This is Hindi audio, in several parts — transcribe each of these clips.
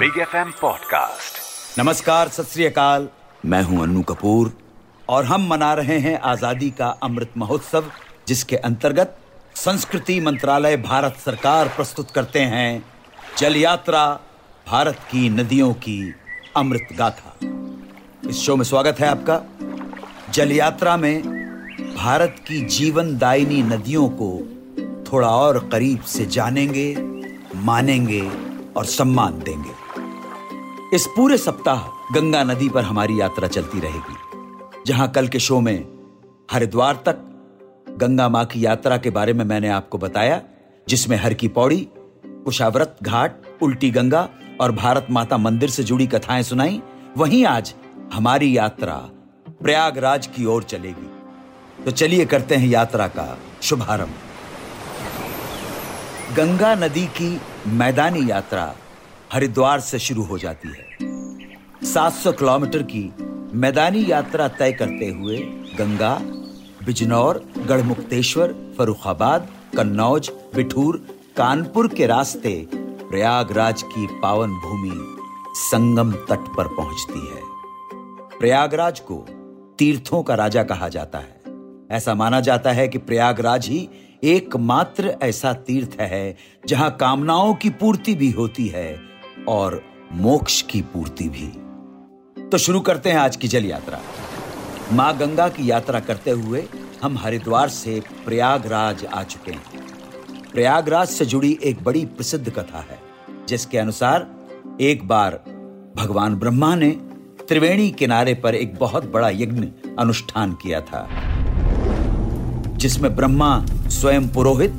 बिग एफ़ एम पॉडकास्ट नमस्कार, सत मैं हूँ अन्नू कपूर और हम मना रहे हैं आज़ादी का अमृत महोत्सव, जिसके अंतर्गत संस्कृति मंत्रालय भारत सरकार प्रस्तुत करते हैं जल यात्रा, भारत की नदियों की अमृत गाथा। इस शो में स्वागत है आपका। जल यात्रा में भारत की जीवन जीवनदायिनी नदियों को थोड़ा और करीब से जानेंगे, मानेंगे और सम्मान देंगे। इस पूरे सप्ताह गंगा नदी पर हमारी यात्रा चलती रहेगी, जहाँ कल के शो में हरिद्वार तक गंगा माँ की यात्रा के बारे में मैंने आपको बताया, जिसमें हर की पौड़ी, कुशाव्रत घाट, उल्टी गंगा और भारत माता मंदिर से जुड़ी कथाएँ सुनाई, वहीं आज हमारी यात्रा प्रयागराज की ओर चलेगी। तो चलिए करते हैं यात्रा का शुभारंभ। गंगा नदी की मैदानी यात्रा हरिद्वार से शुरू हो जाती है। 700 किलोमीटर की मैदानी यात्रा तय करते हुए गंगा, बिजनौर, गढ़मुक्तेश्वर, फरुखाबाद, कन्नौज, बिठूर, कानपुर के रास्ते प्रयागराज की पावन भूमि संगम तट पर पहुँचती है। प्रयागराज को तीर्थों का राजा कहा जाता है। ऐसा माना जाता है कि प्रयागराज ही एकमात्र ऐसा तीर्थ है जहाँ कामनाओं की पूर्ति भी होती है और मोक्ष की पूर्ति भी। तो शुरू करते हैं आज की जल यात्रा। माँ गंगा की यात्रा करते हुए हम हरिद्वार से प्रयागराज आ चुके हैं। प्रयागराज से जुड़ी एक बड़ी प्रसिद्ध कथा है, जिसके अनुसार एक बार भगवान ब्रह्मा ने त्रिवेणी किनारे पर एक बहुत बड़ा यज्ञ अनुष्ठान किया था, जिसमें ब्रह्मा स्वयं पुरोहित,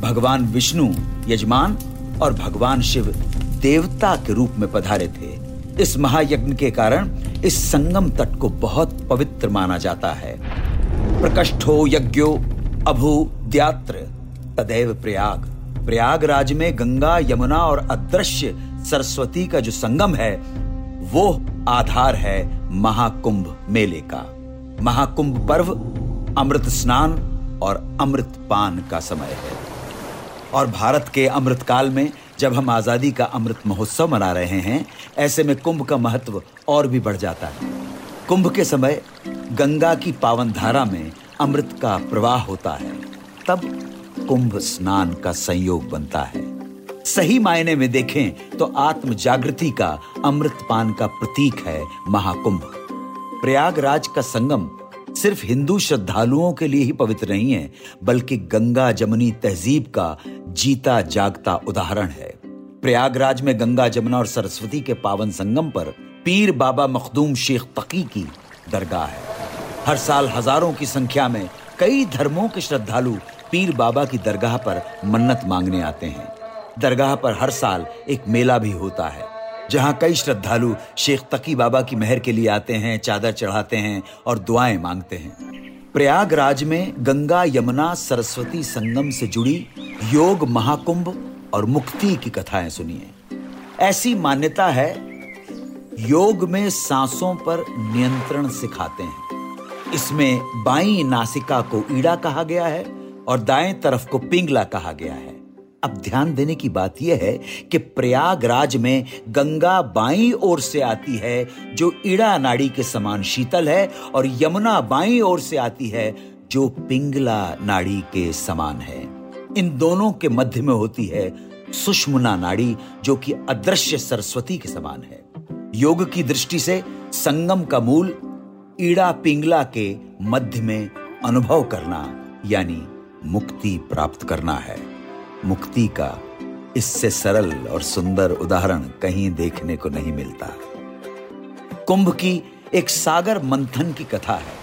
भगवान विष्णु यजमान और भगवान शिव देवता के रूप में पधारे थे। इस महायज्ञ के कारण इस संगम तट को बहुत पवित्र माना जाता है। प्रकष्ठो यज्ञो अभु द्यात्र, तदैव प्रयाग। प्रयागराज में गंगा, यमुना और अदृश्य सरस्वती का जो संगम है, वो आधार है महाकुंभ मेले का। महाकुंभ पर्व अमृत स्नान और अमृत पान का समय है। और भारत के अमृत काल में जब हम आज़ादी का अमृत महोत्सव मना रहे हैं, ऐसे में कुंभ का महत्व और भी बढ़ जाता है। कुंभ के समय गंगा की पावन धारा में अमृत का प्रवाह होता है। तब कुंभ स्नान का संयोग बनता है। सही मायने में देखें तो आत्म जागृति का अमृत पान का प्रतीक है महाकुंभ। प्रयागराज का संगम सिर्फ़ हिंदू श्रद्धालुओं के लिए ही पवित्र नहीं है, बल्कि गंगा जमुनी तहजीब का जीता जागता उदाहरण है। प्रयागराज में गंगा जमुना और सरस्वती के पावन संगम पर पीर बाबा मखदूम शेख तकी की दरगाह है। हर साल हज़ारों की संख्या में कई धर्मों के श्रद्धालु पीर बाबा की दरगाह पर मन्नत मांगने आते हैं। दरगाह पर हर साल एक मेला भी होता है। जहाँ कई श्रद्धालु शेख तकी बाबा की मेहर के लिए आते हैं, चादर चढ़ाते हैं और दुआएँ मांगते हैं। प्रयागराज में गंगा यमुना सरस्वती संगम से जुड़ी योग महाकुंभ और मुक्ति की कथाएँ सुनिए। ऐसी मान्यता है, योग में सांसों पर नियंत्रण सिखाते हैं। इसमें बाई नासिका को ईड़ा कहा गया है और दाएँ तरफ़ को पिंगला कहा गया है। अब ध्यान देने की बात यह है कि प्रयागराज में गंगा बाई ओर से आती है, जो इड़ा नाड़ी के समान शीतल है, और यमुना बाई ओर से आती है, जो पिंगला नाड़ी के समान है। इन दोनों के मध्य में होती है सुषमना नाड़ी, जो कि अदृश्य सरस्वती के समान है। योग की दृष्टि से संगम का मूल ईड़ा पिंगला के मध्य में अनुभव करना, यानी मुक्ति प्राप्त करना है। मुक्ति का इससे सरल और सुंदर उदाहरण कहीं देखने को नहीं मिलता। कुंभ की एक सागर मंथन की कथा है।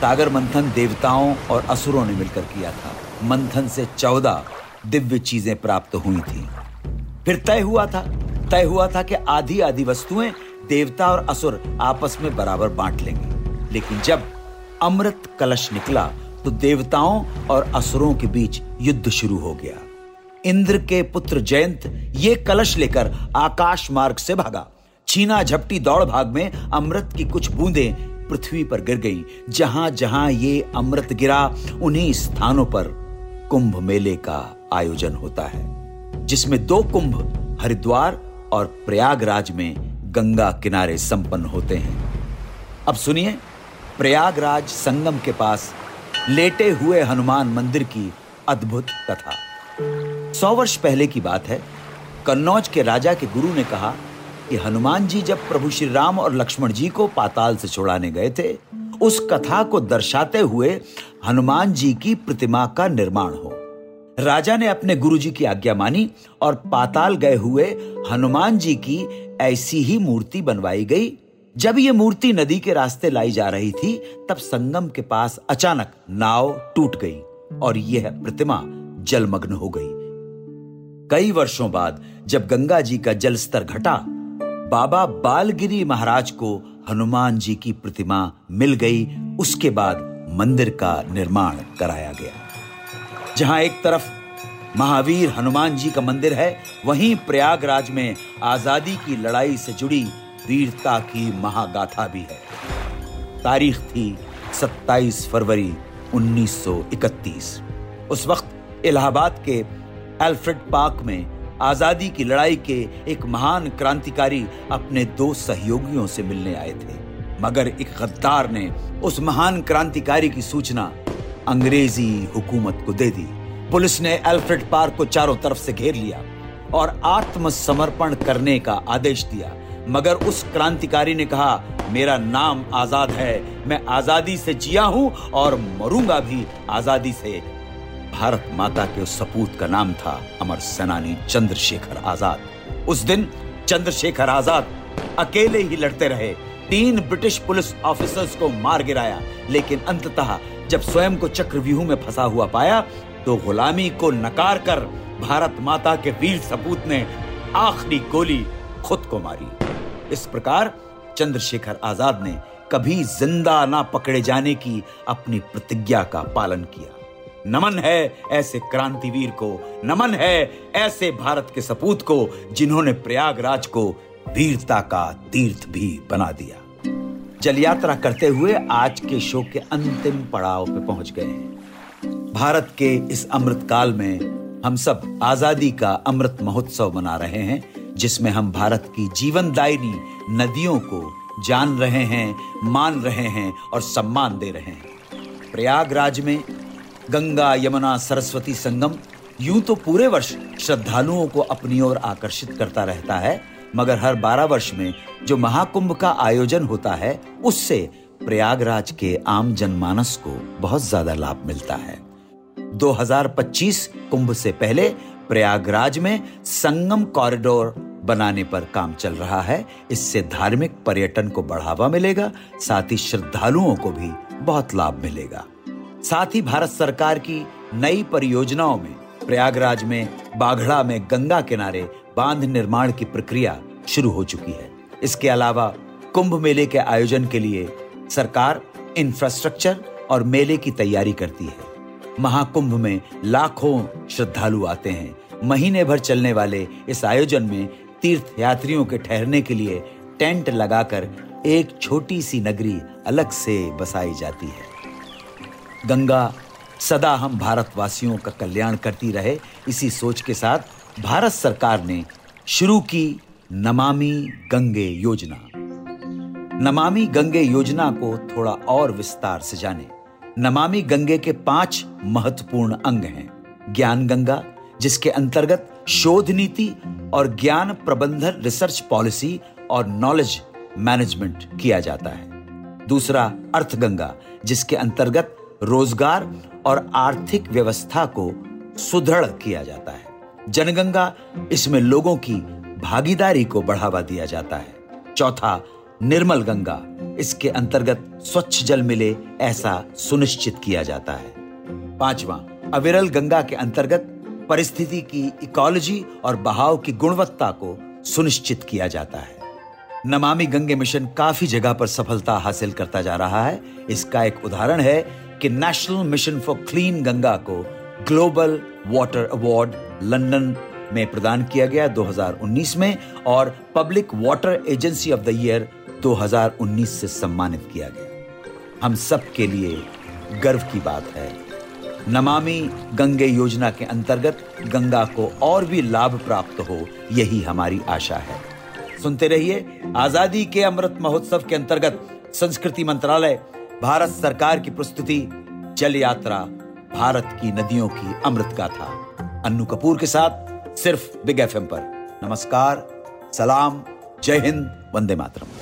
सागर मंथन देवताओं और असुरों ने मिलकर किया था। मंथन से चौदह दिव्य चीज़ें प्राप्त हुई थी। फिर तय हुआ था, तय हुआ था कि आधी आधी वस्तुएँ देवता और असुर आपस में बराबर बांट लेंगे। लेकिन जब अमृत कलश निकला तो देवताओं और असुरों के बीच युद्ध शुरू हो गया। इंद्र के पुत्र जयंत ये कलश लेकर आकाश मार्ग से भागा। छीना झपटी दौड़ भाग में अमृत की कुछ बूंदें पृथ्वी पर गिर गईं। जहाँ जहाँ ये अमृत गिरा, उन्हीं स्थानों पर कुंभ मेले का आयोजन होता है, जिसमें दो कुंभ, हरिद्वार और प्रयागराज में गंगा किनारे संपन्न होते हैं। अब सुनिए, प्रयागराज संगम के पास लेटे हुए हनुमान मंदिर की अद्भुत कथा। सौ वर्ष पहले की बात है। कन्नौज के राजा के गुरु ने कहा कि हनुमान जी जब प्रभु श्री राम और लक्ष्मण जी को पाताल से छुड़ाने गए थे, उस कथा को दर्शाते हुए हनुमान जी की प्रतिमा का निर्माण हो। राजा ने अपने गुरु जी की आज्ञा मानी और पाताल गए हुए हनुमान जी की ऐसी ही मूर्ति बनवाई गई जब यह मूर्ति नदी के रास्ते लाई जा रही थी, तब संगम के पास अचानक नाव टूट गई और यह प्रतिमा जलमग्न हो गई। कई वर्षों बाद जब गंगा जी का जल स्तर घटा, बाबा बालगिरी महाराज को हनुमान जी की प्रतिमा मिल गई। उसके बाद मंदिर का निर्माण कराया गया। जहाँ एक तरफ़ महावीर हनुमान जी का मंदिर है, वहीं प्रयागराज में आज़ादी की लड़ाई से जुड़ी वीरता की महागाथा भी है। तारीख थी 27 फरवरी 1931 उस वक्त इलाहाबाद के एल्फ्रेड पार्क में आज़ादी की लड़ाई के एक महान क्रांतिकारी अपने दो सहयोगियों से मिलने आए थे। मगर एक गद्दार ने उस महान क्रांतिकारी की सूचना अंग्रेज़ी हुकूमत को दे दी। पुलिस ने एल्फ्रेड पार्क को चारों तरफ़ से घेर लिया और आत्मसमर्पण करने का आदेश दिया। मगर उस क्रांतिकारी ने कहा, मेरा नाम आज़ाद है। मैं आज़ादी से जिया हूँ और मरूँगा भी आज़ादी से। भारत माता के उस सपूत का नाम था अमर सेनानी चंद्रशेखर आज़ाद। उस दिन चंद्रशेखर आज़ाद अकेले ही लड़ते रहे। तीन ब्रिटिश पुलिस ऑफिसर्स को मार गिराया, लेकिन अंततः जब स्वयं को चक्रव्यूह में फंसा हुआ पाया तो गुलामी को नकार कर भारत माता के वीर सपूत ने आखिरी गोली खुद को मारी। इस प्रकार चंद्रशेखर आज़ाद ने कभी ज़िंदा ना पकड़े जाने की अपनी प्रतिज्ञा का पालन किया। नमन है ऐसे क्रांतिवीर को, नमन है ऐसे भारत के सपूत को, जिन्होंने प्रयागराज को वीरता का तीर्थ भी बना दिया। जल यात्रा करते हुए आज के शो के अंतिम पड़ाव पे पहुँच गए हैं। भारत के इस अमृत काल में हम सब आज़ादी का अमृत महोत्सव मना रहे हैं। जिसमें हम भारत की जीवनदायिनी नदियों को जान रहे हैं, मान रहे हैं और सम्मान दे रहे हैं। प्रयागराज में गंगा यमुना सरस्वती संगम यूँ तो पूरे वर्ष श्रद्धालुओं को अपनी ओर आकर्षित करता रहता है, मगर हर बारह वर्ष में जो महाकुंभ का आयोजन होता है, उससे प्रयागराज के आम जनमानस को बहुत ज़्यादा लाभ मिलता है। 2025 कुंभ से पहले प्रयागराज में संगम कॉरिडोर बनाने पर काम चल रहा है। इससे धार्मिक पर्यटन को बढ़ावा मिलेगा, साथ ही श्रद्धालुओं को भी बहुत लाभ मिलेगा। साथ ही भारत सरकार की नई परियोजनाओं में प्रयागराज में बाघड़ा में गंगा किनारे बाँध निर्माण की प्रक्रिया शुरू हो चुकी है। इसके अलावा कुंभ मेले के आयोजन के लिए सरकार इंफ्रास्ट्रक्चर और मेले की तैयारी करती है। महाकुंभ में लाखों श्रद्धालु आते हैं। महीने भर चलने वाले इस आयोजन में तीर्थ यात्रियों के ठहरने के लिए टेंट लगाकर एक छोटी सी नगरी अलग से बसाई जाती है। गंगा सदा हम भारतवासियों का कल्याण करती रहे, इसी सोच के साथ भारत सरकार ने शुरू की नमामि गंगे योजना। नमामि गंगे योजना को थोड़ा और विस्तार से जाने। नमामि गंगे के पाँच महत्वपूर्ण अंग हैं। ज्ञान गंगा, जिसके अंतर्गत शोध नीति और ज्ञान प्रबंधन रिसर्च पॉलिसी और नॉलेज मैनेजमेंट किया जाता है। दूसरा अर्थ गंगा जिसके अंतर्गत रोज़गार और आर्थिक व्यवस्था को सुदृढ़ किया जाता है। जनगंगा, इसमें लोगों की भागीदारी को बढ़ावा दिया जाता है। चौथा निर्मल गंगा इसके अंतर्गत स्वच्छ जल मिले ऐसा सुनिश्चित किया जाता है। पांचवा, अविरल गंगा के अंतर्गत परिस्थिति की इकोलॉजी और बहाव की गुणवत्ता को सुनिश्चित किया जाता है। नमामि गंगे मिशन काफ़ी जगह पर सफलता हासिल करता जा रहा है। इसका एक उदाहरण है कि national mission for clean Ganga को ग्लोबल वाटर अवार्ड लंदन में प्रदान किया गया 2019 में और public water agency of the year 2019 से सम्मानित किया गया। हम सब के लिए गर्व की बात है। नमामि गंगे योजना के अंतर्गत गंगा को और भी लाभ प्राप्त हो, यही हमारी आशा है। सुनते रहिए आज़ादी के अमृत महोत्सव के अंतर्गत संस्कृति मंत्रालय, भारत सरकार की प्रस्तुति, जल यात्रा, भारत की नदियों की अमृत गाथा। अन्नू कपूर के साथ सिर्फ़ बिग एफएम पर। नमस्कार, सलाम, जय हिंद, वंदे मातरम।